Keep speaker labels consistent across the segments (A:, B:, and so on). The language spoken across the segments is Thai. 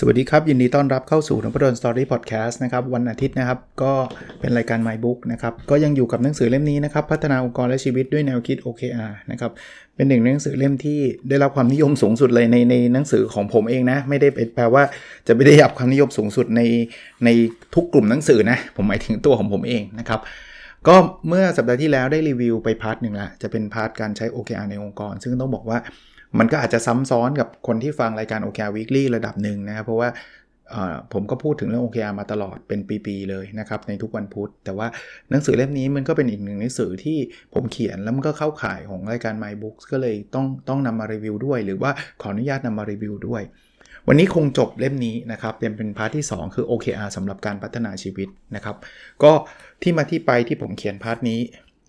A: สวัสดีครับ ยินดีต้อนรับเข้าสู่นพดลสตอรี่พอดแคสต์นะครับวันอาทิตย์นะครับ ก็เป็นรายการ My Book นะครับ ก็ยังอยู่กับหนังสือเล่มนี้นะครับ พัฒนาองค์กรและชีวิตด้วยแนวคิด OKR นะครับ เป็นหนึ่งหนังสือเล่มที่ได้รับความนิยมสูงสุดเลยในในหนังสือของผมเองนะ ไม่ได้แปลว่าจะไม่ได้รับความนิยมสูงสุดในในทุกกลุ่มหนังสือนะผมหมายถึงตัวของผมเองนะครับก็เมื่อสัปดาห์ที่แล้วได้รีวิวไป part หนึ่งละจะเป็น part การใช้ OKR ในองค์กร ซึ่งต้องบอกว่า มันก็อาจจะซ้ำซ้อนกับคนที่ฟังรายการ OKR Weekly ระดับหนึ่งนะครับ เพราะว่าผมก็พูดถึงเรื่อง OKR มาตลอดเป็นปีๆเลยนะครับ ในทุกวันพุธ แต่ว่าหนังสือเล่มนี้มันก็เป็นอีกหนึ่งหนังสือที่ผมเขียนแล้วมันก็เข้าข่ายของรายการ My Books ก็เลยต้องต้องนำมารีวิวด้วย หรือว่าขออนุญาตนำมารีวิวด้วย วันนี้คงจบเล่มนี้นะครับเป็นเป็น part ที่ 2 คือ OKR สำหรับการพัฒนาชีวิตนะครับ ก็ที่มาที่ไปที่ผมเขียน part นี้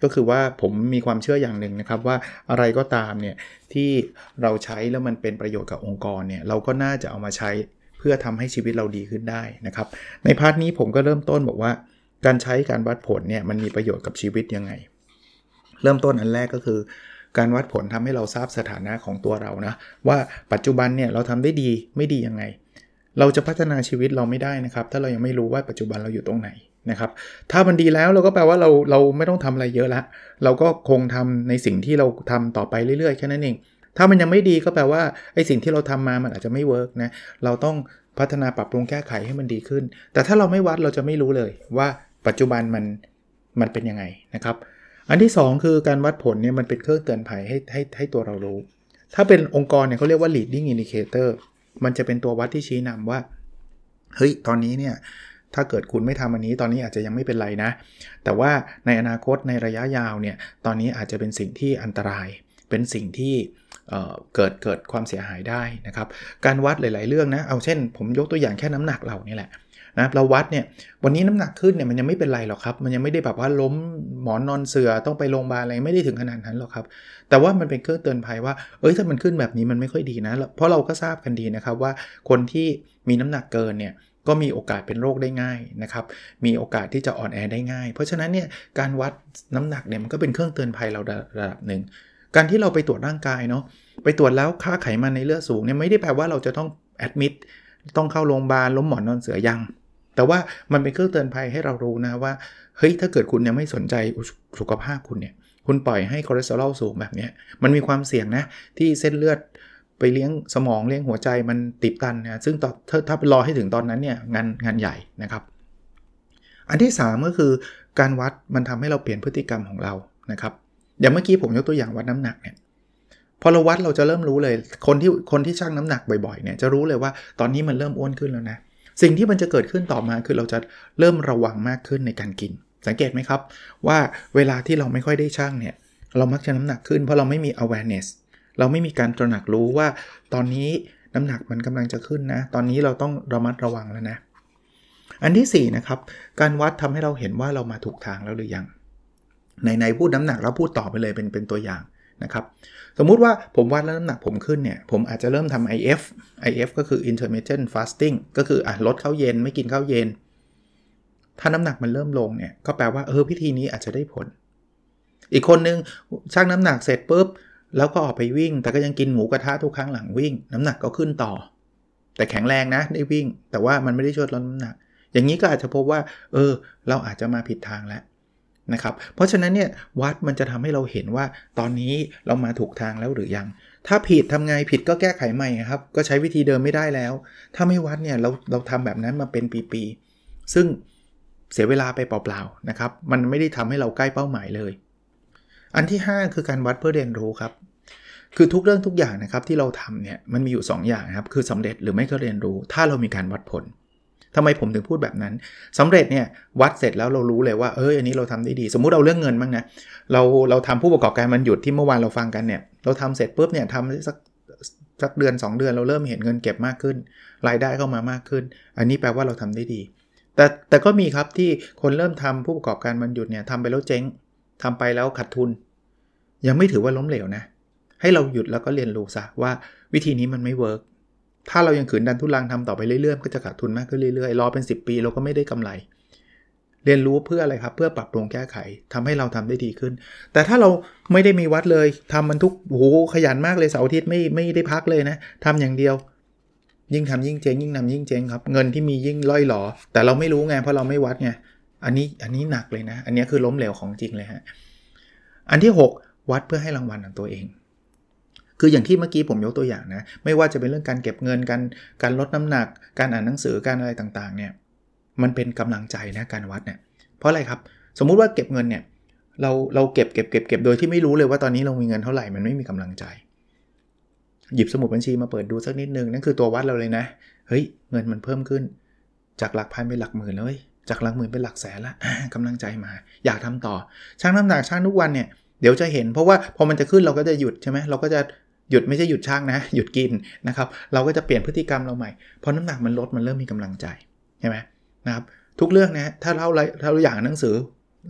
A: ก็คือว่าผมมีความเชื่ออย่างหนึ่งนะครับว่าอะไรก็ตามเนี่ยที่เราใช้แล้วมันเป็นประโยชน์กับองค์กรเนี่ยเราก็น่าจะเอามาใช้เพื่อทำให้ชีวิตเราดีขึ้นได้นะครับ ในพาร์ทนี้ผมก็เริ่มต้นบอกว่า การใช้การวัดผลเนี่ยมันมีประโยชน์กับชีวิตยังไง เริ่มต้นอันแรกก็คือ การวัดผลทำให้เราทราบสถานะของตัวเรานะว่าปัจจุบันเนี่ยเราทำได้ดีไม่ดียังไง เราจะพัฒนาชีวิตเราไม่ได้นะครับ ถ้าเรายังไม่รู้ว่าปัจจุบันเราอยู่ตรงไหน นะครับถ้ามันดีแล้วเราก็แปลว่าเราเราไม่ต้องทำอะไรเยอะละ เราก็คงทำในสิ่งที่เราทำต่อไปเรื่อยๆแค่นั้นเอง ถ้ามันยังไม่ดีก็แปลว่าไอ้สิ่งที่เราทำมามันอาจจะไม่เวิร์กนะเราต้องพัฒนาปรับปรุงแก้ไขให้มันดีขึ้น แต่ถ้าเราไม่วัดเราจะไม่รู้เลยว่าปัจจุบันมันมันเป็นยังไงนะครับ อันที่ 2 คือการวัดผลเนี่ยมันเป็นเครื่องเตือนภัยให้ให้ให้ตัวเรารู้ ถ้าเป็นองค์กรเนี่ยเขาเรียกว่า leading indicator มันจะเป็นตัววัดที่ชี้นำว่าเฮ้ยตอนนี้เนี่ย ถ้าเกิดคุณไม่ทำอันนี้ตอนนี้อาจจะยังไม่เป็นไรนะ แต่ว่าในอนาคตในระยะยาวเนี่ยตอนนี้อาจจะเป็นสิ่งที่อันตราย เป็นสิ่งที่เกิดเกิดความเสียหายได้นะครับ การวัดหลาย ๆ เรื่องนะ เอาเช่น ผมยกตัวอย่างแค่น้ำหนักเรานี่แหละนะเราวัดเนี่ยวันนี้น้ำหนักขึ้นเนี่ยมันยังไม่เป็นไรหรอกครับ มันยังไม่ได้แบบว่าล้มหมอนนอนเสือต้องไปโรงพยาบาลอะไรไม่ได้ถึงขนาดนั้นหรอกครับ แต่ว่ามันเป็นเครื่องเตือนภัยว่าเอ้ยถ้ามันขึ้นแบบนี้มันไม่ค่อยดีนะ เพราะเราก็ทราบกันดีนะครับว่าคนที่มีน้ำหนักเกินเนี่ย ก็มีโอกาสเป็นโรคได้ง่ายนะครับ มีโอกาสที่จะอ่อนแอได้ง่าย เพราะฉะนั้นเนี่ยการวัดน้ำหนักเนี่ยมันก็เป็นเครื่องเตือนภัยเราระดับหนึ่ง การที่เราไปตรวจร่างกายเนาะ ไปตรวจแล้วค่าไขมันในเลือดสูงเนี่ยไม่ได้แปลว่าเราจะต้อง admit ต้องเข้าโรงพยาบาลล้มหมอนนอนเสื่อยัง แต่ว่ามันเป็นเครื่องเตือนภัยให้เรารู้นะว่า เฮ้ยถ้าเกิดคุณยังไม่สนใจสุขภาพคุณเนี่ย คุณปล่อยให้คอเลสเตอรอลสูงแบบนี้มันมีความเสี่ยงนะที่เส้นเลือด ไปเลี้ยงสมองเลี้ยงหัวใจมันติดตันนะซึ่งถ้าถ้ารอให้ถึงตอนนั้นเนี่ยงานงานใหญ่นะครับ อันที่ 3 ก็คือการวัดมันทำให้เราเปลี่ยนพฤติกรรมของเรานะครับ อย่างเมื่อกี้ผมยกตัวอย่างวัดน้ำหนักเนี่ยพอเราวัดเราจะเริ่มรู้เลย คนที่คนที่ชั่งน้ำหนักบ่อยๆเนี่ยจะรู้เลยว่าตอนนี้มันเริ่มอ้วนขึ้นแล้วนะสิ่งที่มันจะเกิดขึ้นต่อมาคือเราจะเริ่มระวังมากขึ้นในการกิน สังเกตไหมครับ ว่าเวลาที่เราไม่ค่อยได้ชั่งเนี่ยเรามักจะน้ำหนักขึ้นเพราะเราไม่มี awareness เราไม่มีการตระหนักรู้ว่า ตอนนี้น้ำหนักมันกำลังจะขึ้นนะ ตอนนี้เราต้องระมัดระวังแล้วนะ อันที่4นะครับ การวัดทำให้เราเห็นว่าเรามาถูกทางแล้วหรือยังในในพูดน้ำหนักแล้วพูดต่อไปเลยเป็นเป็นตัวอย่างนะครับ สมมุติว่าผมวัดแล้วน้ำหนักผมขึ้นเนี่ย ผมอาจจะเริ่มทำ IF IF ก็คือ intermittent fasting ก็คืออะลดข้าวเย็นไม่กินข้าวเย็น ถ้าน้ำหนักมันเริ่มลงเนี่ย ก็แปลว่าเออพิธีนี้อาจจะได้ผล อีกคนนึงชั่งน้ำหนักเสร็จปุ๊บ แล้วก็ออกไปวิ่ง แต่ก็ยังกินหมูกระทะทุกครั้งหลังวิ่ง น้ำหนักก็ขึ้นต่อ แต่แข็งแรงนะได้วิ่ง แต่ว่ามันไม่ได้ช่วยลดน้ำหนัก อย่างนี้ก็อาจจะพบว่า เออ เราอาจจะมาผิดทางแล้วนะครับ เพราะฉะนั้นเนี่ยวัดมันจะทำให้เราเห็นว่าตอนนี้เรามาถูกทางแล้วหรือยัง ถ้าผิดทำไงผิดก็แก้ไขใหม่ครับ ก็ใช้วิธีเดิมไม่ได้แล้ว ถ้าไม่วัดเนี่ยเราเราทำแบบนั้นมาเป็นปีๆซึ่งเสียเวลาไปเปล่าๆนะครับ มันไม่ได้ทำให้เราใกล้เป้าหมายเลย อันที่ 5 คือการวัดเพื่อเรียนรู้ครับ คือทุกเรื่องทุกอย่างนะครับที่เราทำเนี่ยมันมีอยู่ 2อย่างครับคือสำเร็จหรือไม่ก็เรียนรู้ ถ้าเรามีการวัดผลทำไมผมถึงพูดแบบนั้นสำเร็จเนี่ยวัดเสร็จแล้วเรารู้เลยว่าเอออันนี้เราทำได้ดี สมมุติเราเรื่องเงินบ้างนะเราเราทำผู้ประกอบการมันหยุดที่เมื่อวานเราฟังกันเนี่ยเราทำเสร็จปุ๊บเนี่ยทำสักสักเดือน 2 เดือนเราเริ่มเห็นเงินเก็บมากขึ้น รายได้เข้ามามากขึ้น อันนี้แปลว่าเราทำได้ดี แต่แต่ก็มีครับที่คนเริ่มทำผู้ประกอบการมันหยุดเนี่ยทำไปแล้วเจ๊ง ทำไปแล้วขาดทุน ยังไม่ถือว่าล้มเหลวนะ ให้เราหยุดแล้วก็เรียนรู้ซะว่าวิธีนี้มันไม่เวิร์กถ้าเรายังขืนดันทุลังทำต่อไปเรื่อยๆก็จะขาดทุนมากขึ้นเรื่อยๆรอเป็น 10 ปีเราก็ไม่ได้กำไร เรียนรู้เพื่ออะไรครับ เพื่อปรับปรุงแก้ไขทำให้เราทำได้ดีขึ้น แต่ถ้าเราไม่ได้มีวัดเลยทำมันทุกโอ้โหขยันมากเลยเสาร์อาทิตย์ไม่ไม่ได้พักเลยนะทำอย่างเดียว ยิ่งทำยิ่งเจ๊งยิ่งทำยิ่งเจ๊งครับ เงินที่มียิ่งล่อยหลอแต่เราไม่รู้ไงเพราะเราไม่วัดไง อันนี้อันนี้หนักเลยนะ อันนี้คือล้มเหลวของจริงเลยฮะ อันที่ 6 วัดเพื่อให้รางวัลของตัวเอง คืออย่างที่เมื่อกี้ผมยกตัวอย่างนะ ไม่ว่าจะเป็นเรื่องการเก็บเงิน การการลดน้ำหนัก การอ่านหนังสือ การอะไรต่างๆ เนี่ย มันเป็นกำลังใจนะการวัดเนี่ย เพราะอะไรครับ สมมุติว่าเก็บเงินเนี่ย เราเราเก็บเก็บเก็บเก็บโดยที่ไม่รู้เลยว่าตอนนี้เรามีเงินเท่าไหร่ มันไม่มีกำลังใจ หยิบสมุดบัญชีมาเปิดดูสักนิดนึง นั่นคือตัววัดเราเลยนะ เฮ้ย เงินมันเพิ่มขึ้น จากหลักพันเป็นหลักหมื่นเลย จากหลักหมื่นเป็นหลักแสนละกำลังใจมา อยากทำต่อช่างน้ำหนักช่างทุกวันเนี่ยเดี๋ยวจะเห็นเพราะว่าพอมันจะขึ้นเราก็จะหยุดใช่ไหมเราก็จะหยุดไม่ใช่หยุดช่างนะ หยุดกินนะครับ เราก็จะเปลี่ยนพฤติกรรมเราใหม่พอน้ำหนักมันลดมันเริ่มมีกำลังใจใช่ไหมนะครับทุกเรื่องนะถ้าเราถ้าเราอยากหนังสือ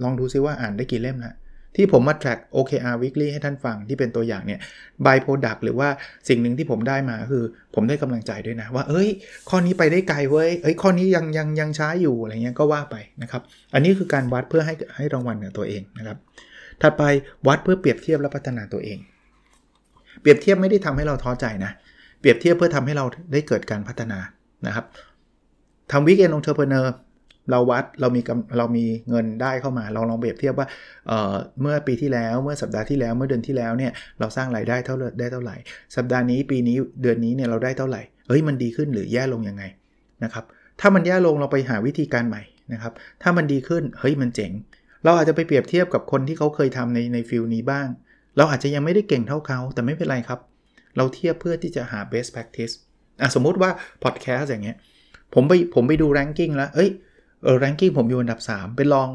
A: ลองดูซิว่าอ่านได้กี่เล่มละ ที่ผมมา track OKR weekly ให้ท่านฟังที่เป็นตัวอย่างเนี่ย by product หรือว่าสิ่งหนึ่งที่ผมได้มาคือ ผมได้กำลังใจด้วยนะ ว่า เอ้ย ข้อนี้ไปได้ไกลเว้ยเอ้ย ข้อนี้ยังยังยังช้าอยู่อะไรเงี้ยก็ว่าไปนะครับ อันนี้คือการวัดเพื่อให้ให้รางวัลกับตัวเองนะครับ ถัดไปวัดเพื่อเปรียบเทียบและพัฒนาตัวเอง เปรียบเทียบไม่ได้ทำให้เราท้อใจนะ เปรียบเทียบเพื่อทำให้เราได้เกิดการพัฒนานะครับทำ Weekend Entrepreneur เราวัดเรามีเรามีเงินได้เข้ามา เราลองเปรียบเทียบว่าเเมื่อปีที่แล้วเมื่อสัปดาห์ที่แล้วเมื่อเดือนที่แล้วเนี่ยเราสร้างรายได้เท่าได้เท่าไหร่ สัปดาห์นี้ปีนี้เดือนนี้เนี่ยเราได้เท่าไหร่เฮ้ยมันดีขึ้นหรือแย่ลงยังไงนะครับถ้ามันแย่ลงเราไปหาวิธีการใหม่นะครับถ้ามันดีขึ้นเฮ้ยมันเจ๋ง เราอาจจะไปเปรียบเทียบกับคนที่เขาเคยทำในใน field นี้บ้าง เราอาจจะยังไม่ได้เก่งเท่าเขา แต่ไม่เป็นไรครับ เราเทียบเพื่อที่จะหา best practice อะสมมุติว่า podcast อย่างเงี้ยผมไปผมไปดู ranking แล้ว เอ้ย เออ ranking ผมอยู่อันดับ3เป็นรอง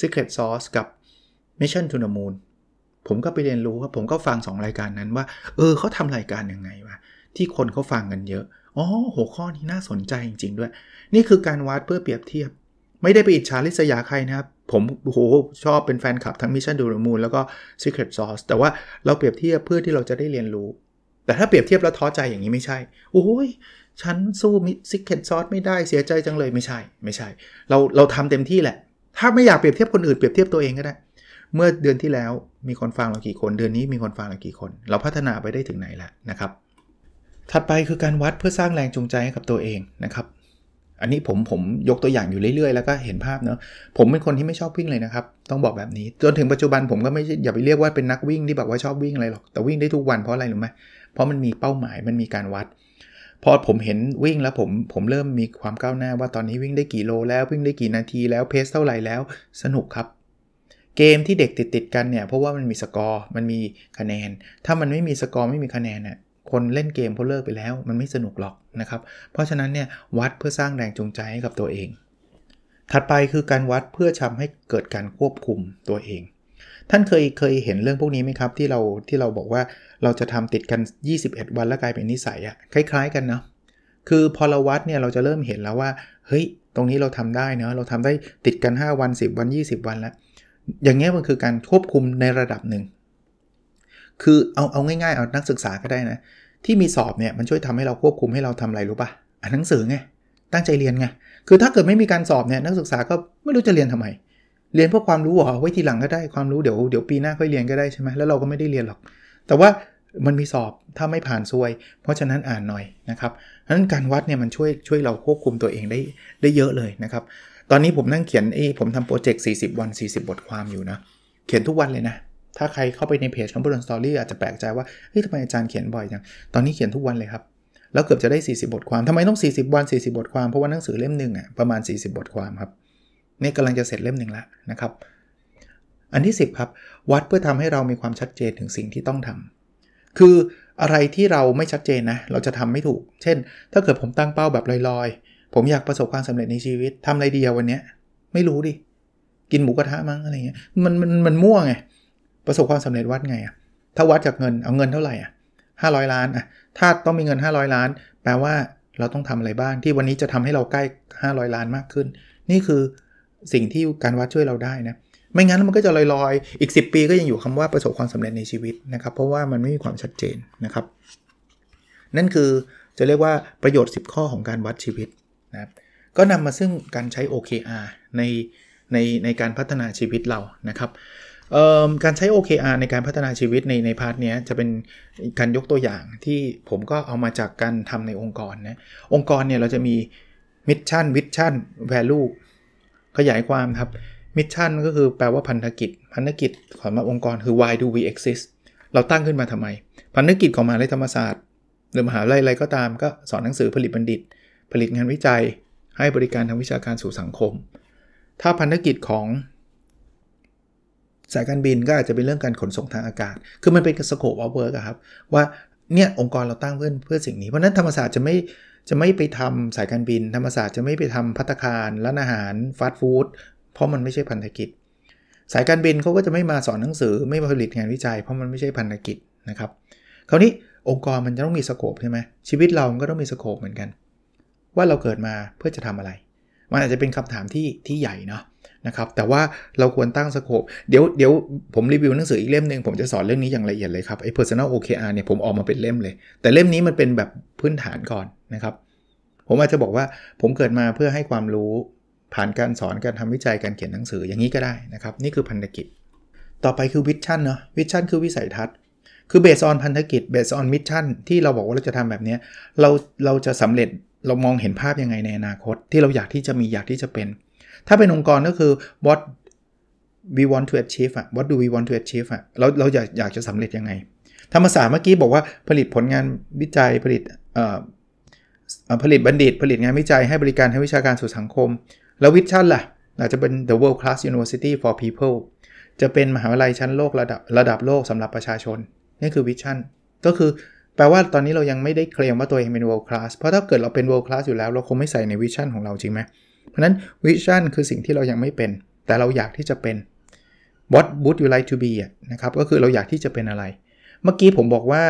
A: Secret Sauce กับ Mission to the Moon ผมก็ไปเรียนรู้ครับ ผมก็ฟัง 2 รายการนั้นว่า เออเขาทำรายการยังไงวะที่คนเขาฟังกันเยอะอ๋อหัวข้อนี้น่าสนใจจริง ๆ ด้วย นี่คือการวัดเพื่อเปรียบเทียบ ไม่ได้ไปอิจฉาริษยาใครนะครับ ผมโหชอบเป็นแฟนคลับทั้ง Mission to the Moon แล้วก็ Secret Sauce แต่ว่าเราเปรียบเทียบเพื่อที่เราจะได้เรียนรู้ แต่ถ้าเปรียบเทียบแล้วท้อใจอย่างนี้ไม่ใช่โอ้ย ฉันสู้ Secret Sauce ไม่ได้เสียใจจังเลยไม่ใช่ ไม่ใช่ เราเราทำเต็มที่แหละ ถ้าไม่อยากเปรียบเทียบคนอื่นเปรียบเทียบตัวเองก็ได้ เมื่อเดือนที่แล้วมีคนฟังเรากี่คน เดือนนี้มีคนฟังเรากี่คน เราพัฒนาไปได้ถึงไหนแล้วนะครับ ถัดไปคือการวัดเพื่อสร้างแรงจูงใจให้กับตัวเองนะครับ อันนี้ผมผมยกตัวอย่างอยู่เรื่อยๆ แล้วก็เห็นภาพเนาะผมเป็นคนที่ไม่ชอบวิ่งเลยนะครับ ต้องบอกแบบนี้จนถึงปัจจุบันผมก็ไม่อย่าไปเรียกว่าเป็นนักวิ่งที่แบบว่าชอบวิ่งอะไรหรอกแต่วิ่งได้ทุกวันเพราะอะไรรู้ไหมเพราะมันมีเป้าหมายมันมีการวัด พอผมเห็นวิ่งแล้วผมผมเริ่มมีความก้าวหน้าว่าตอนนี้วิ่งได้กี่โลแล้ววิ่งได้กี่นาทีแล้วเพสเท่าไหร่แล้วสนุกครับ เกมที่เด็กติดติดกันเนี่ยเพราะว่ามันมีสกอร์มันมีคะแนน ถ้ามันไม่มีสกอร์ไม่มีคะแนนเนี่ยคนเล่นเกมเขาเลิกไปแล้ว มันไม่สนุกหรอกนะครับ เพราะฉะนั้นเนี่ยวัดเพื่อสร้างแรงจูงใจให้กับตัวเอง ถัดไปคือการวัดเพื่อทาให้เกิดการควบคุมตัวเอง ท่านเคยเคยเห็นเรื่องพวกนี้ไหมครับ ที่เราที่เราบอกว่าเราจะทำติดกัน 21 วันแล้วกลายเป็นนิสัยอะคล้าย ๆ กันเนาะคือพอเราวัดเนี่ยเราจะเริ่มเห็นแล้วว่า เฮ้ย ตรงนี้เราทำได้เนาะเราทำได้ติดกัน 5 วัน 10 วัน 20 วันแล้ว อย่างเงี้ยมันคือการควบคุมในระดับหนึ่ง คือเอาเอาง่ายๆเอานักศึกษาก็ได้นะ ที่มีสอบเนี่ยมันช่วยทำให้เราควบคุมให้เราทำอะไรรู้ปะอ่านหนังสือไงตั้งใจเรียนไงคือถ้าเกิดไม่มีการสอบเนี่ยนักศึกษาก็ไม่รู้จะเรียนทำไม เรียนเพื่อความรู้เหรอไว้ทีหลังก็ได้ความรู้เดี๋ยวเดี๋ยวปีหน้าค่อยเรียนก็ได้ใช่ไหมแล้วเราก็ไม่ได้เรียนหรอก แต่ว่ามันมีสอบถ้าไม่ผ่านซวย เพราะฉะนั้นอ่านหน่อยนะครับเพราะนั้นการวัดเนี่ยมันช่วยช่วยเราควบคุมตัวเองได้ได้เยอะเลยนะครับ ตอนนี้ผมนั่งเขียนเอ้ผมทำโปรเจกต์ 40 วัน 40 บทความอยู่นะ เขียนทุกวันเลยนะ ถ้าใครเข้าไปในเพจของบรอนสตอรี่อาจจะแปลกใจว่าเฮ้ยทำไมอาจารย์เขียนบ่อยจังตอนนี้เขียนทุกวันเลยครับแล้วเกือบจะได้ 40 บทความทำไมต้อง 40 วัน 40 บทความเพราะว่าหนังสือเล่มหนึ่งอะประมาณ 40 บทความครับ นี่กำลังจะเสร็จเล่มหนึ่งแล้วนะครับ อันที่ 10 ครับ วัดเพื่อทำให้เรามีความชัดเจนถึงสิ่งที่ต้องทำคืออะไรที่เราไม่ชัดเจนนะ เราจะทำไม่ถูก เช่น ถ้าเกิดผมตั้งเป้าแบบลอยๆ ผมอยากประสบความสำเร็จในชีวิตทำอะไรดีวันนี้ไม่รู้ดิ กินหมูกระทะมั้งอะไรเงี้ย มันมันมันมั่วไง ประสบความสำเร็จวัดไงอะถ้าวัดจากเงิน เอาเงินเท่าไหร่อะห้าร้อยล้านอะถ้าต้องมีเงิน 500 ล้าน แปลว่าเราต้องทำอะไรบ้างที่วันนี้จะทำให้เราใกล้ 500 ล้านมากขึ้น นี่คือ สิ่งที่การวัดช่วยเราได้นะ ไม่งั้นมันก็จะลอยๆ อีก 10 ปีก็ยังอยู่คำว่าประสบความสำเร็จในชีวิตนะครับ เพราะว่ามันไม่มีความชัดเจนนะครับ นั่นคือจะเรียกว่าประโยชน์ 10 ข้อของการวัดชีวิตนะครับก็นำมาซึ่งการใช้ OKR ในในในการพัฒนาชีวิตเรานะครับการใช้ OKR ในการพัฒนาชีวิตในใน part นี้จะเป็นการยกตัวอย่างที่ผมก็เอามาจากการทำในองค์กรนะองค์กรเนี่ยเราจะมี mission vision value ขยายความครับ mission ก็คือแปลว่าพันธกิจ พันธกิจของมาองค์กรคือ why do we exist เราตั้งขึ้นมาทำไม พันธกิจของมหาลัยธรรมศาสตร์ หรือมหาลัยอะไรก็ตามก็สอนหนังสือผลิตบัณฑิต ผลิตงานวิจัย ให้บริการทางวิชาการสู่สังคม ถ้าพันธกิจของสายการบินก็อาจจะเป็นเรื่องการขนส่งทางอากาศ คือมันเป็น scope of work ครับ ว่า เนี่ยองค์กรเราตั้งเพื่อเพื่อสิ่งนี้ เพราะนั้นธรรมศาสตร์จะไม่จะไม่ไปทำสายการบิน ธรรมศาสตร์จะไม่ไปทำภัตตาคารร้านอาหารฟาสต์ฟู้ดเพราะมันไม่ใช่พันธกิจ สายการบินเขาก็จะไม่มาสอนหนังสือ ไม่มาผลิตงานวิจัย เพราะมันไม่ใช่พันธกิจนะครับคราวนี้องค์กรมันจะต้องมีสโคปใช่ไหมชีวิตเราก็ต้องมีสโคปเหมือนกัน ว่าเราเกิดมาเพื่อจะทำอะไร มันอาจจะเป็นคำถามที่ที่ใหญ่เนาะ นะครับแต่ว่าเราควรตั้งสโคปเดี๋ยวเดี๋ยวผมรีวิวหนังสืออีกเล่มหนึ่งผมจะสอนเรื่องนี้อย่างละเอียดเลยครับไอ้ personal OKR เนี่ยผมออกมาเป็นเล่มเลย แต่เล่มนี้มันเป็นแบบพื้นฐานก่อนนะครับ ผมอาจจะบอกว่าผมเกิดมาเพื่อให้ความรู้ผ่านการสอนการทำวิจัยการเขียนหนังสืออย่างนี้ก็ได้นะครับ นี่คือพันธกิจ ต่อไปคือ vision เนาะ vision คือวิสัยทัศน์ คือ based on พันธกิจ based on mission ที่เราบอกว่าเราจะทำแบบนี้เราเราจะสำเร็จเรามองเห็นภาพยังไงในอนาคต ที่เราอยากที่จะมีอยากที่จะเป็น ถ้าเป็นองค์กรก็คือ what we want to achieve อะ what do we want to achieve อะเราเราอยากอยากจะสำเร็จยังไง ธรรมศาสตร์เมื่อกี้บอกว่าผลิตผลงานวิจัยผลิตผลิตบัณฑิต ผลิตงานวิจัยให้บริการให้วิชาการสู่สังคม แล้ว vision ล่ะอาจจะเป็น the world class university for people จะเป็นมหาวิทยาลัยชั้นโลกระดับระดับโลกสำหรับประชาชน นี่คือ vision ก็คือแปลว่าตอนนี้เรายังไม่ได้เคลมว่าตัวเองเป็น world class เพราะถ้าเกิดเราเป็น world class อยู่แล้ว เราคงไม่ใส่ใน vision ของเราจริงไหม เพราะนั้น vision คือสิ่งที่เรายังไม่เป็น แต่เราอยากที่จะเป็น what would you like to be นะครับก็คือเราอยากที่จะเป็นอะไร เมื่อกี้ผมบอกว่า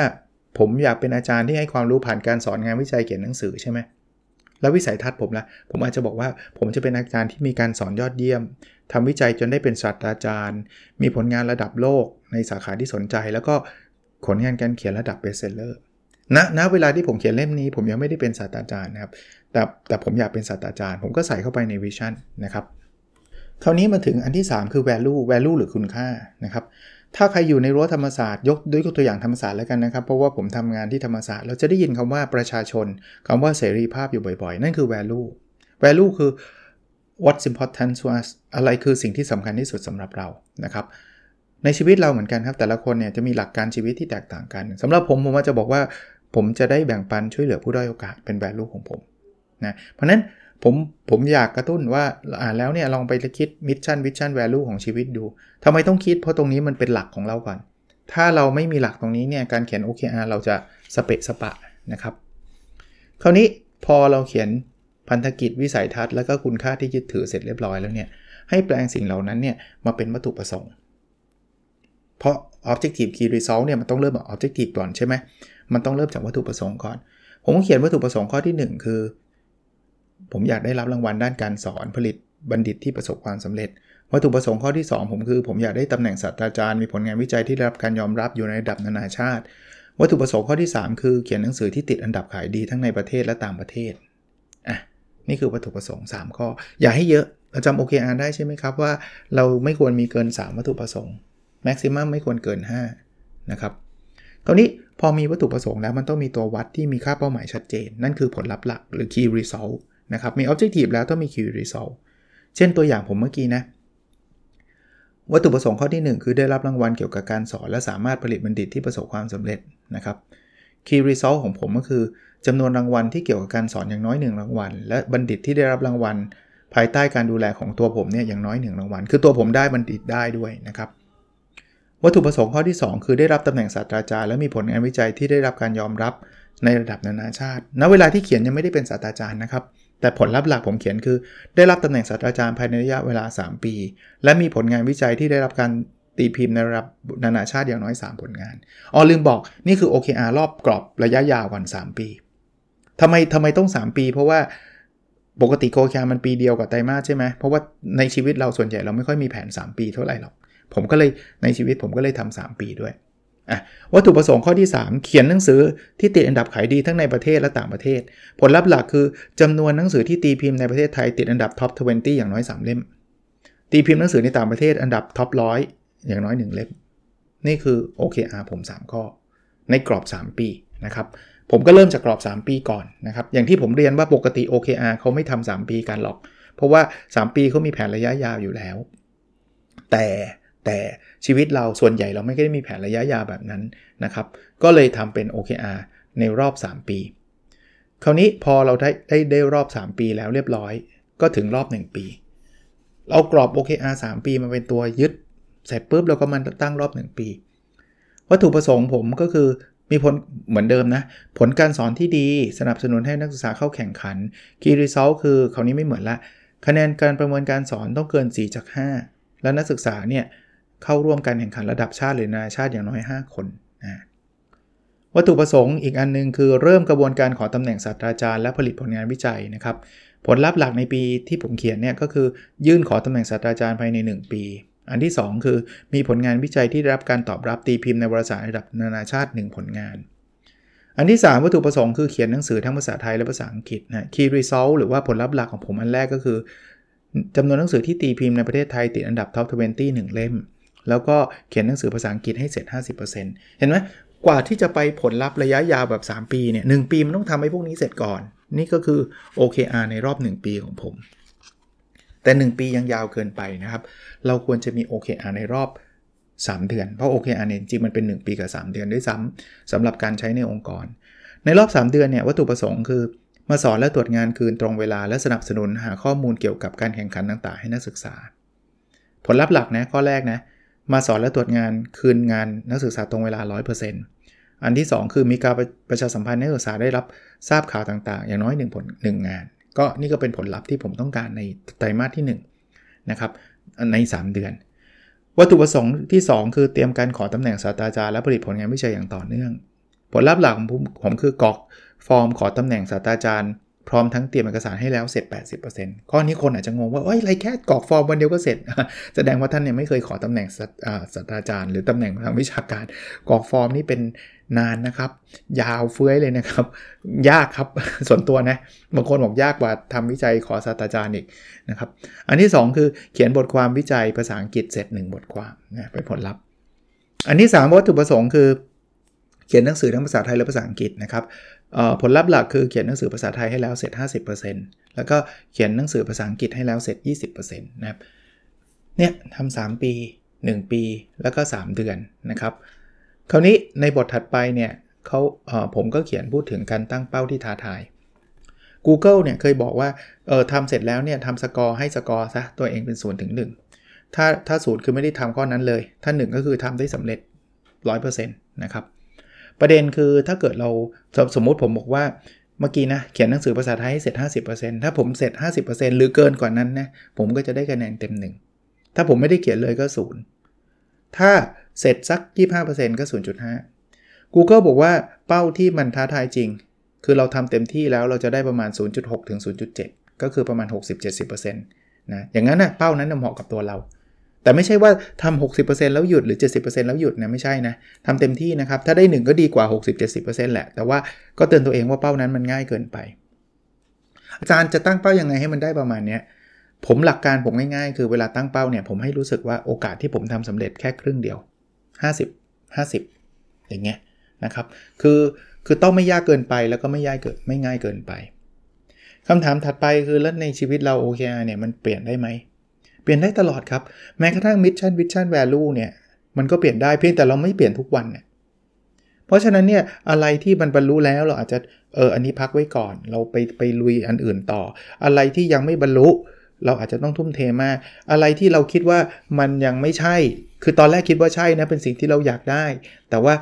A: ผมอยากเป็นอาจารย์ที่ให้ความรู้ผ่านการสอนงานวิจัยเขียนหนังสือใช่ไหมแล้ววิสัยทัศน์ผมละผมอาจจะบอกว่าผมจะเป็นอาจารย์ที่มีการสอนยอดเยี่ยมทำวิจัยจนได้เป็นศาสตราจารย์ มีผลงานระดับโลกในสาขาที่สนใจ แล้วก็ผลงานการเขียนระดับ best seller ณณเวลาที่ผมเขียนเล่มนี้ ผมยังไม่ได้เป็นศาสตราจารย์นะครับ แต่แต่ผมอยากเป็นศาสตราจารย์ ผมก็ใส่เข้าไปใน vision นะครับ คราวนี้มาถึงอันที่ 3 คือ value value หรือคุณค่านะครับ ถ้าใครอยู่ในรั้วธรรมศาสตร์ยกด้วยตัวอย่างธรรมศาสตร์แล้วกันนะครับ เพราะว่าผมทำงานที่ธรรมศาสตร์ เราจะได้ยินคำว่าประชาชนคำว่าเสรีภาพอยู่บ่อยๆ นั่นคือ value value คือ what's important to us อะไรคือสิ่งที่สำคัญที่สุดสำหรับเรานะครับในชีวิตเราเหมือนกันครับ แต่ละคนเนี่ยจะมีหลักการชีวิตที่แตกต่างกันสำหรับผมผมว่าจะบอกว่า ผมจะได้แบ่งปันช่วยเหลือผู้ด้อยโอกาสเป็น value ของผมนะเพราะนั้นผมผมอยากกระตุ้นว่าอ่านแล้วเนี่ยลองไปคิด mission vision value ของชีวิตดูทำไมต้องคิดเพราะตรงนี้มันเป็นหลักของเราก่อน ถ้าเราไม่มีหลักตรงนี้เนี่ยการเขียน OKR เราจะสเปะสปะนะครับ คราวนี้พอเราเขียนพันธกิจวิสัยทัศน์แล้วก็คุณค่าที่ยึดถือเสร็จเรียบร้อยแล้วเนี่ยให้แปลงสิ่งเหล่านั้นเนี่ยมาเป็นวัตถุประสงค์ เพราะ objective key result เนี่ยมันต้องเริ่มจาก objective ก่อนใช่ไหม มันต้องเริ่มจากวัตถุประสงค์ก่อน ผมเขียนวัตถุประสงค์ข้อที่ 1 คือ ผมอยากได้รับรางวัลด้านการสอนผลิตบัณฑิตที่ประสบความสำเร็จ วัตถุประสงค์ข้อที่ 2 ผมคือ ผมอยากได้ตำแหน่งศาสตราจารย์มีผลงานวิจัยที่ได้รับการยอมรับอยู่ในระดับนานาชาติ วัตถุประสงค์ข้อที่ 3 คือเขียนหนังสือที่ติดอันดับขายดีทั้งในประเทศและต่างประเทศอะนี่คือวัตถุประสงค์ 3 ข้อ อย่าให้เยอะเราจำโอเคอาร์ได้ใช่ไหมครับว่า เราไม่ควรมีเกิน 3 วัตถุประสงค์แม็กซิมัมไม่ควรเกิน 5 นะครับ คราวนี้พอมีวัตถุประสงค์แล้วมันต้องมีตัววัดที่มีค่าเป้าหมายชัดเจน นั่นคือผลลัพธ์หลักหรือ key result นะครับ มี objective แล้วต้องมี key result เช่นตัวอย่างผมเมื่อกี้นะ วัตถุประสงค์ข้อที่ 1 คือได้รับรางวัลเกี่ยวกับการสอน และสามารถผลิตบัณฑิตที่ประสบความสำเร็จนะครับ key result ของผมก็คือจำนวนรางวัลที่เกี่ยวกับการสอนอย่างน้อย1รางวัล และบัณฑิตที่ได้รับรางวัล ภายใต้การดูแลของตัวผมเนี่ยอย่างน้อย1รางวัล คือตัวผมได้บัณฑิตได้ด้วยนะครับ วัตถุประสงค์ข้อที่ 2 คือได้รับตำแหน่งศาสตราจารย์และมีผลงานวิจัยที่ได้รับการยอมรับในระดับนานาชาติ ณ เวลาที่เขียนยังไม่ได้เป็นศาสตราจารย์นะครับ แต่ผลลัพธ์หลักผมเขียนคือ ได้รับตำแหน่งศาสตราจารย์ภายในระยะเวลา 3 ปี และมีผลงานวิจัยที่ได้รับการตีพิมพ์ในระดับนานาชาติอย่างน้อย 3 ผลงาน อ๋อลืมบอกนี่คือ OKR รอบกรอบระยะยาวก่อน 3 ปีทำไมทำไมต้อง 3 ปี เพราะว่าปกติ OKR มันปีเดียวกับไตรมาสใช่ไหมเพราะว่าในชีวิตเราส่วนใหญ่เราไม่ค่อยมีแผน 3 ปีเท่าไหร่หรอก ผมก็เลยในชีวิตผมก็เลยทำ3ปีด้วยอะวัตถุประสงค์ข้อที่ 3 เขียนหนังสือที่ติดอันดับขายดีทั้งในประเทศและต่างประเทศ ผลลัพธ์หลักคือจำนวนหนังสือที่ตีพิมพ์ในประเทศไทยติดอันดับท็อป 20 อย่างน้อย 3 เล่ม ตีพิมพ์หนังสือในต่างประเทศอันดับท็อปร้อยอย่างน้อย 1 เล่ม นี่คือ OKR ผม 3 ข้อ ในกรอบ 3 ปีนะครับผมก็เริ่มจากกรอบ 3 ปีก่อนนะครับอย่างที่ผมเรียนว่าปกติ OKR เขาไม่ทำ3ปีกันหรอก เพราะว่า 3 ปีเขามีแผนระยะยาวอยู่แล้ว แต่ แต่ชีวิตเราส่วนใหญ่เราไม่ได้มีแผนระยะยาวแบบนั้นนะครับ ก็เลยทำเป็น OKR ในรอบ 3 ปี คราวนี้พอเราได้ได้ได้รอบ 3 ปีแล้วเรียบร้อย ก็ถึงรอบ 1 ปี เรากรอบ OKR 3 ปีมาเป็นตัวยึดเสร็จปุ๊บเราก็มาตั้งรอบ 1 ปี วัตถุประสงค์ผมก็คือมีผลเหมือนเดิมนะ ผลการสอนที่ดีสนับสนุนให้นักศึกษาเข้าแข่งขัน Key Result คือคราวนี้ไม่เหมือนละ คะแนนการประเมินการสอนต้องเกิน 4 จาก 5 แล้วนักศึกษาเนี่ย เข้าร่วมการแข่งขันระดับชาติหรือนานาชาติอย่างน้อย 5 คนนะวัตถุประสงค์อีกอันนึงคือเริ่มกระบวนการขอตำแหน่งศาสตราจารย์และผลิตผลงานวิจัยนะครับ ผลลัพธ์หลักในปีที่ผมเขียนเนี่ยก็คือยื่นขอตำแหน่งศาสตราจารย์ภายใน 1 ปี อันที่ 2 คือมีผลงานวิจัยที่ได้รับการตอบรับตีพิมพ์ในวารสารระดับนานาชาติ 1 ผลงาน อันที่ 3 วัตถุประสงค์คือเขียนหนังสือทั้งภาษาไทยและภาษาอังกฤษนะ Key Result หรือว่าผลลัพธ์หลักของผมอันแรกก็คือจำนวนหนังสือที่ตีพิมพ์ในประเทศไทยติดอันดับ Top 20 1 เล่ม แล้วก็เขียนหนังสือภาษาอังกฤษให้เสร็จ 50%เห็นไหมกว่าที่จะไปผลลัพธ์ระยะยาวแบบ 3 ปีเนี่ยหปีมันต้องทำให้พวกนี้เสร็จก่อน นี่ก็คือ OKR ในรอบ 1 ปีของผม แต่ 1 ปียังยาวเกินไปนะครับ เราควรจะมี OKR ในรอบ 3 เดือน เพราะ OKR เนี่ยจริงมันเป็น 1 ปีกับ 3 เดือนด้วยซ้ำสำหรับการใช้ในองค์กร ในรอบ 3 เดือนเนี่ยวัตถุประสงค์คือ มาสอนและตรวจงานคืนตรงเวลาและสนับสนุนหาข้อมูลเกี่ยวกับการแข่งขันต่าง ๆ ให้นักศึกษา ผลลัพธ์หลักนะข้อแรกนะ มาสอนและตรวจงานคืนงานนักศึกษาตรงเวลา 100%อันที่ 2 คือมีการประชาสัมพันธ์นักศึกษาได้รับทราบข่าวต่างๆ อย่างน้อย1ผล1งาน ก็นี่ก็เป็นผลลัพธ์ที่ผมต้องการในไตรมาสที่1นะครับใน 3 เดือน วัตถุประสงค์ที่ 2 คือเตรียมการขอตำแหน่งศาสตราจารย์และผลิตผลงานวิจัยอย่างต่อเนื่อง ผลลัพธ์หลักของผมผมคือ กรอกฟอร์มขอตำแหน่งศาสตราจารย์ พร้อมทั้งเตรียมเอกสารให้แล้วเสร็จ 80%ข้อนี้คนอาจจะงงว่าเอ้ยไรแค่กรอกฟอร์มวันเดียวก็เสร็จ แสดงว่าท่านเนี่ยไม่เคยขอตำแหน่งศาสตราจารย์ หรือตำแหน่งทางวิชาการกรอกฟอร์มนี่เป็นนานนะครับ ยาวเฟื้อยเลยนะครับ ยากครับส่วนตัวนะบางคนบอกยากกว่าทำวิจัยขอศาสตราจารย์อีกนะครับ อันที่ 2 คือเขียนบทความวิจัยภาษาอังกฤษเสร็จ 1 บทความนะเป็นผลลัพธ์ อันที่3วัตถุประสงค์คือ เขียนหนังสือทั้งภาษาไทยและภาษาอังกฤษนะครับผลลัพธ์หลักคือเขียนหนังสือภาษาไทยให้แล้วเสร็จ 50%แล้วก็เขียนหนังสือภาษาอังกฤษให้แล้วเสร็จ 20%นะครับเนี่ยทำ3ปี 1 ปีแล้วก็ 3 เดือนนะครับ คราวนี้ในบทถัดไปเนี่ยเขาเผมก็เขียนพูดถึงการตั้งเป้าที่ท้าทาย Google เนี่ยเคยบอกว่าเออทำเสร็จแล้วเนี่ยทำสกอร์ให้สกอร์ซะตัวเองเป็น0ูนย์ถึงหถ้าถ้าศูนย์คือไม่ได้ทำข้อนั้นเลย ถ้า 1 ก็คือทำได้สำเร็จ 100%นะครับ ประเด็นคือถ้าเกิดเราสมมติผมบอกว่าเมื่อกี้นะ เขียนหนังสือภาษาไทยให้เสร็จ 50%ถ้าผมเสร็จ 50%หรือเกินกว่านั้นนะผมก็จะได้คะแนนเต็ม1ถ้าผมไม่ได้เขียนเลยก็0ถ้าเสร็จสัก 25%ก็ 0.5 Google บอกว่าเป้าที่มันท้าทายจริง คือเราทำเต็มที่แล้วเราจะได้ประมาณ 0.6 ถึง 0.7 ก็คือประมาณ 60-70%นะอย่างนั้นนะเป้านั้นเหมาะกับตัวเรา แต่ไม่ใช่ว่าทำ60%แล้วหยุดหรือ 70%แล้วหยุดนะไม่ใช่นะทำเต็มที่นะครับ ถ้าได้ 1 ก็ดีกว่า 60-70%แหละ แต่ว่าก็เตือนตัวเองว่าเป้านั้นมันง่ายเกินไป อาจารย์จะตั้งเป้ายังไงให้มันได้ประมาณนี้ผมหลักการผมง่ายๆ คือเวลาตั้งเป้าเนี่ยผมให้รู้สึกว่าโอกาสที่ผมทำสำเร็จแค่ครึ่งเดียว 50 50 อย่างเงี้ยนะครับ คือคือต้องไม่ยากเกินไปแล้วก็ไม่ยากเกินไม่ง่ายเกินไปคำถามถัดไปคือแล้วในชีวิตเรา OKR เนี่ยมันเเปลี่ยนได้ไหม ปลี่ยนได้ตลอดครับ แม้กระทั่ง mission vision value เนี่ยมันก็เปลี่ยนได้เพียงแต่เราไม่เปลี่ยนทุกวันเนี่ยเพราะฉะนั้นเนี่ยอะไรที่มันบรรลุแล้วเราอาจจะเอออันนี้พักไว้ก่อน เราไปไปลุยอันอื่นต่อ อะไรที่ยังไม่บรรลุ เราอาจจะต้องทุ่มเทมาก อะไรที่เราคิดว่ามันยังไม่ใช่ คือตอนแรกคิดว่าใช่นะเป็นสิ่งที่เราอยากได้ แต่ว่า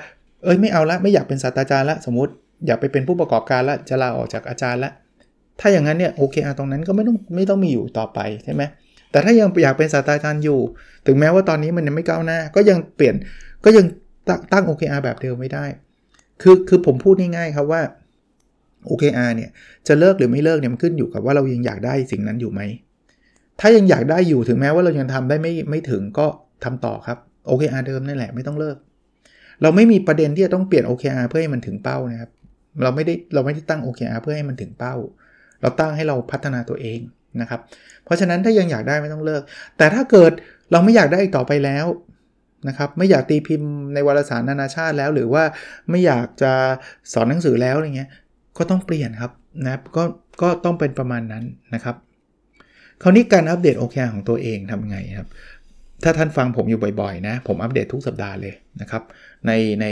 A: เอ้ยไม่เอาละไม่อยากเป็นศาสตราจารย์ละสมมติ อยากไปเป็นผู้ประกอบการละจะลาออกจากอาจารย์ละถ้าอย่างนั้นเนี่ยโอเคอาตรงนั้นก็ไม่ต้องไม่ต้องมีอยู่ต่อไปใช่ไหม แต่ถ้ายังอยากเป็นศาสตราจารย์อยู่ ถึงแม้ว่าตอนนี้มันยังไม่ก้าวหน้า ก็ยังเปลี่ยนก็ยังตั้ง OKR แบบเดิมไม่ได้ คือคือผมพูดง่ายๆครับว่า OKR เนี่ยจะเลิกหรือไม่เลิกเนี่ยมันขึ้นอยู่กับว่าเรายังอยากได้สิ่งนั้นอยู่ไหม ถ้ายังอยากได้อยู่ถึงแม้ว่าเรายังทำได้ไม่ไม่ถึงก็ทำต่อครับ OKR เดิมนั่นแหละไม่ต้องเลิก เราไม่มีประเด็นที่จะต้องเปลี่ยน OKR เพื่อให้มันถึงเป้านะครับ เราไม่ได้เราไม่ได้ตั้ง OKR เพื่อให้มันถึงเป้า เราตั้งให้เราพัฒนาตัวเอง นะครับ เพราะฉะนั้นถ้ายังอยากได้ไม่ต้องเลิก แต่ถ้าเกิดเราไม่อยากได้อีกต่อไปแล้วนะครับ ไม่อยากตีพิมพ์ในวารสารนานาชาติแล้ว หรือว่าไม่อยากจะสอนหนังสือแล้วอะไรเงี้ย ก็ต้องเปลี่ยนครับนะก็ก็ต้องเป็นประมาณนั้นนะครับ คราวนี้การอัปเดต OKR ของตัวเองทำไงครับ ถ้าท่านฟังผมอยู่บ่อยๆนะ ผมอัปเดตทุกสัปดาห์เลยนะครับ ในใน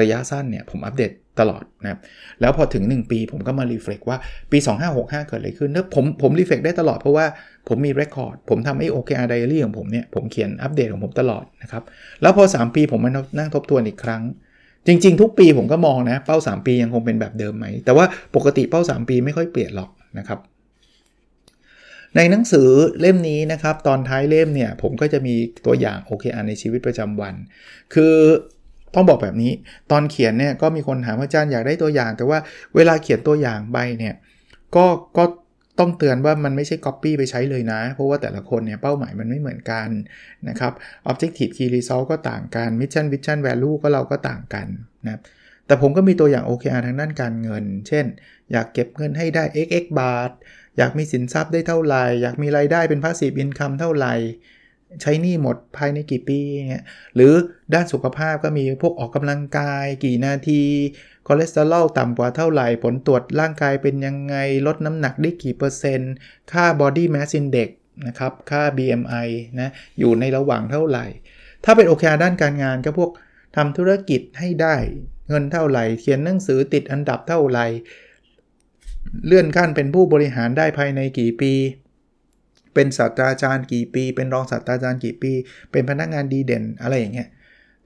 A: ระยะสั้นเนี่ยผมอัปเดต ตลอดนะครับแล้วพอถึง 1 ปีผมก็มารีเฟล็กว่าปี 2565 เกิดอะไรขึ้นเนอะผมผมรีเฟล็กได้ตลอดเพราะว่าผมมีเรคคอร์ดผมทำไอ้ OKR Diary ของผมเนี่ยผมเขียนอัปเดตของผมตลอดนะครับ แล้วพอ 3 ปีผมมานั่งทบทวนอีกครั้ง จริง ๆ ทุกปีผมก็มองนะเป้า 3 ปียังคงเป็นแบบเดิมไหม แต่ว่าปกติเป้า 3 ปีไม่ค่อยเปลี่ยนหรอกนะครับในหนังสือเล่มนี้นะครับ ตอนท้ายเล่มเนี่ย ผมก็จะมีตัวอย่าง OKR ในชีวิตประจำวัน คือ ต้องบอกแบบนี้ ตอนเขียนเนี่ยก็มีคนถามอาจารย์อยากได้ตัวอย่าง แต่ว่าเวลาเขียนตัวอย่างใบเนี่ยก็ก็ต้องเตือนว่ามันไม่ใช่ Copy ไปใช้เลยนะ เพราะว่าแต่ละคนเนี่ยเป้าหมายมันไม่เหมือนกันนะครับ Objective Key Result ก็ต่างกัน Mission Vision Value ก็เราก็ต่างกันนะครับแต่ผมก็มีตัวอย่าง OKR ทางด้านการเงิน เช่น อยากเก็บเงินให้ได้ xx บาท อยากมีสินทรัพย์ได้เท่าไหร่ อยากมีรายได้เป็น Passive Income เท่าไหร่ ใช้หนี้หมดภายในกี่ปีเงี้ยหรือด้านสุขภาพก็มีพวกออกกำลังกาย กี่นาทีคอเลสเตอรอลต่ำกว่าเท่าไหร่ ผลตรวจร่างกายเป็นยังไง ลดน้ำหนักได้กี่เปอร์เซ็นต์ ค่า body mass index นะครับ ค่า BMI นะ อยู่ในระหว่างเท่าไหร่ ถ้าเป็นโอเคด้านการงานก็พวกทำธุรกิจให้ได้เงินเท่าไหร่ เขียนหนังสือติดอันดับเท่าไหร่ เลื่อนขั้นเป็นผู้บริหารได้ภายในกี่ปี เป็นศาสตราจารย์กี่ปี เป็นรองศาสตราจารย์กี่ปี เป็นพนักงานดีเด่นอะไรอย่างเงี้ย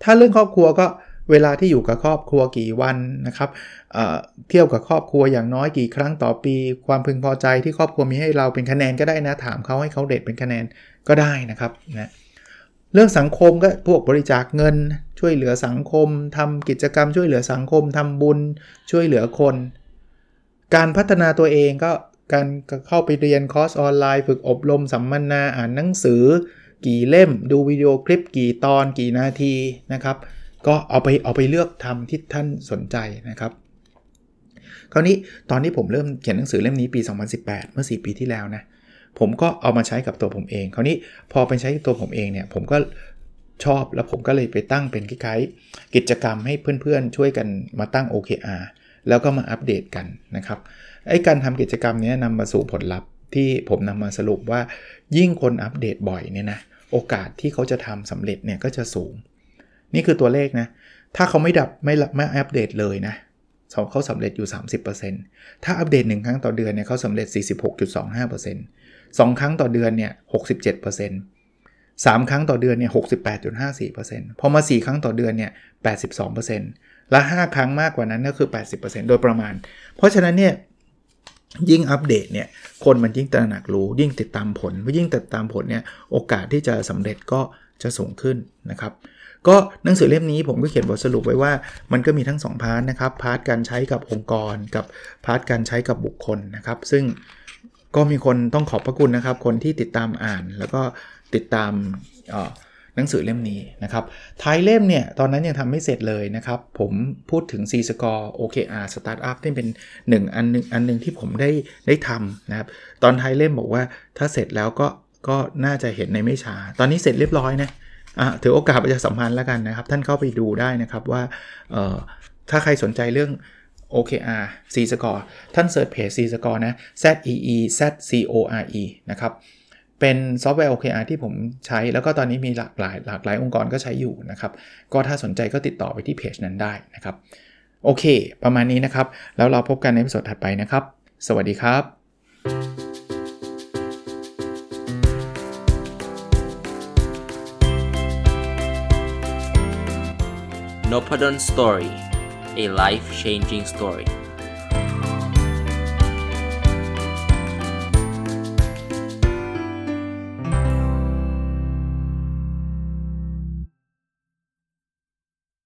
A: ถ้าเรื่องครอบครัวก็เวลาที่อยู่กับครอบครัวกี่วันนะครับเเที่ยวกับครอบครัวอย่างน้อยกี่ครั้งต่อปี ความพึงพอใจที่ครอบครัวมีให้เราเป็นคะแนนก็ได้นะ ถามเขาให้เขาเด็ดเป็นคะแนนก็ได้นะครับนะเรื่องสังคมก็พวกบริจาคเงิน ช่วยเหลือสังคมทำกิจกรรมช่วยเหลือสังคมทำบุญช่วยเหลือคน การพัฒนาตัวเองก็ การเข้าไปเรียนคอร์สออนไลน์ ฝึกอบรมสัมมนาอ่านหนังสือ กี่เล่ม ดูวิดีโอคลิปกี่ตอนกี่นาทีนะครับ ก็เอาไปเอาไปเลือกทำที่ท่านสนใจนะครับ คราวนี้ตอนที่ผมเริ่มเขียนหนังสือเล่มนี้ปี 2018 เมื่อ 4 ปีที่แล้วนะผมก็เอามาใช้กับตัวผมเอง คราวนี้พอไปใช้กับตัวผมเองเนี่ยผมก็ชอบแล้วผมก็เลยไปตั้งเป็นคล้ายๆกิจกรรมให้เพื่อนๆ ช่วยกันมาตั้ง OKR แล้วก็มาอัปเดตกันนะครับ ไอ้การทำกิจกรรมนี้นำมาสู่ผลลัพธ์ที่ผมนำมาสรุปว่า ยิ่งคนอัปเดตบ่อยเนี่ยนะโอกาสที่เขาจะทำสำเร็จเนี่ยก็จะสูง นี่คือตัวเลขนะ ถ้าเขาไม่ดับไม่ไม่อัปเดตเลยนะเขาสำเร็จอยู่ 30%ถ้าอัปเดต 1 ครั้งต่อเดือนเนี่ยเขาสำเร็จ 46.25% 2 ครั้งต่อเดือนเนี่ย 67% 3 ครั้งต่อเดือนเนี่ย 68.54%พอมา 4 ครั้งต่อเดือนเนี่ย 82%และ 5 ครั้งมากกว่านั้นก็คือ 80%โดยประมาณ เพราะฉะนั้นเนี่ย ยิ่งอัปเดตเนี่ยคนมันยิ่งตระหนักรู้ ยิ่งติดตามผลยิ่งติดตามผลเนี่ยโอกาสที่จะสำเร็จก็จะสูงขึ้นนะครับ ก็หนังสือเล่มนี้ผมก็เขียนบทสรุปไว้ว่ามันก็มีทั้ง 2 part นะครับ part การใช้กับองค์กร กับ part การใช้กับบุคคลนะครับ ซึ่งก็มีคนต้องขอบพระคุณนะครับ คนที่ติดตามอ่านแล้วก็ติดตาม หนังสือเล่มนี้นะครับท้ายเล่มเนี่ยตอนนั้นยังทำไม่เสร็จเลยนะครับ ผมพูดถึง C Score OKR Startup ที่เป็น1อันนึงอันนึงที่ผมได้ได้ทำนะครับ ตอนท้ายเล่มบอกว่าถ้าเสร็จแล้วก็ก็น่าจะเห็นในไม่ช้า ตอนนี้เสร็จเรียบร้อยนะถือโอกาสประชาสัมพันธ์แล้วกันนะครับ ท่านเข้าไปดูได้นะครับว่าถ้าใครสนใจเรื่อง OKR C score ท่านเสิร์ชเพจ C score นะ Z E E Z C O R E นะครับ เป็นซอฟต์แวร์ OKR ที่ผมใช้ แล้วก็ตอนนี้มีหลากหลายหลากหลายองค์กรก็ใช้อยู่นะครับ ก็ถ้าสนใจก็ติดต่อไปที่เพจนั้นได้นะครับ โอเค ประมาณนี้นะครับ แล้วเราพบกันในสดถัดไปนะครับ สวัสดีครับ
B: n o p a d o n Story a life changing story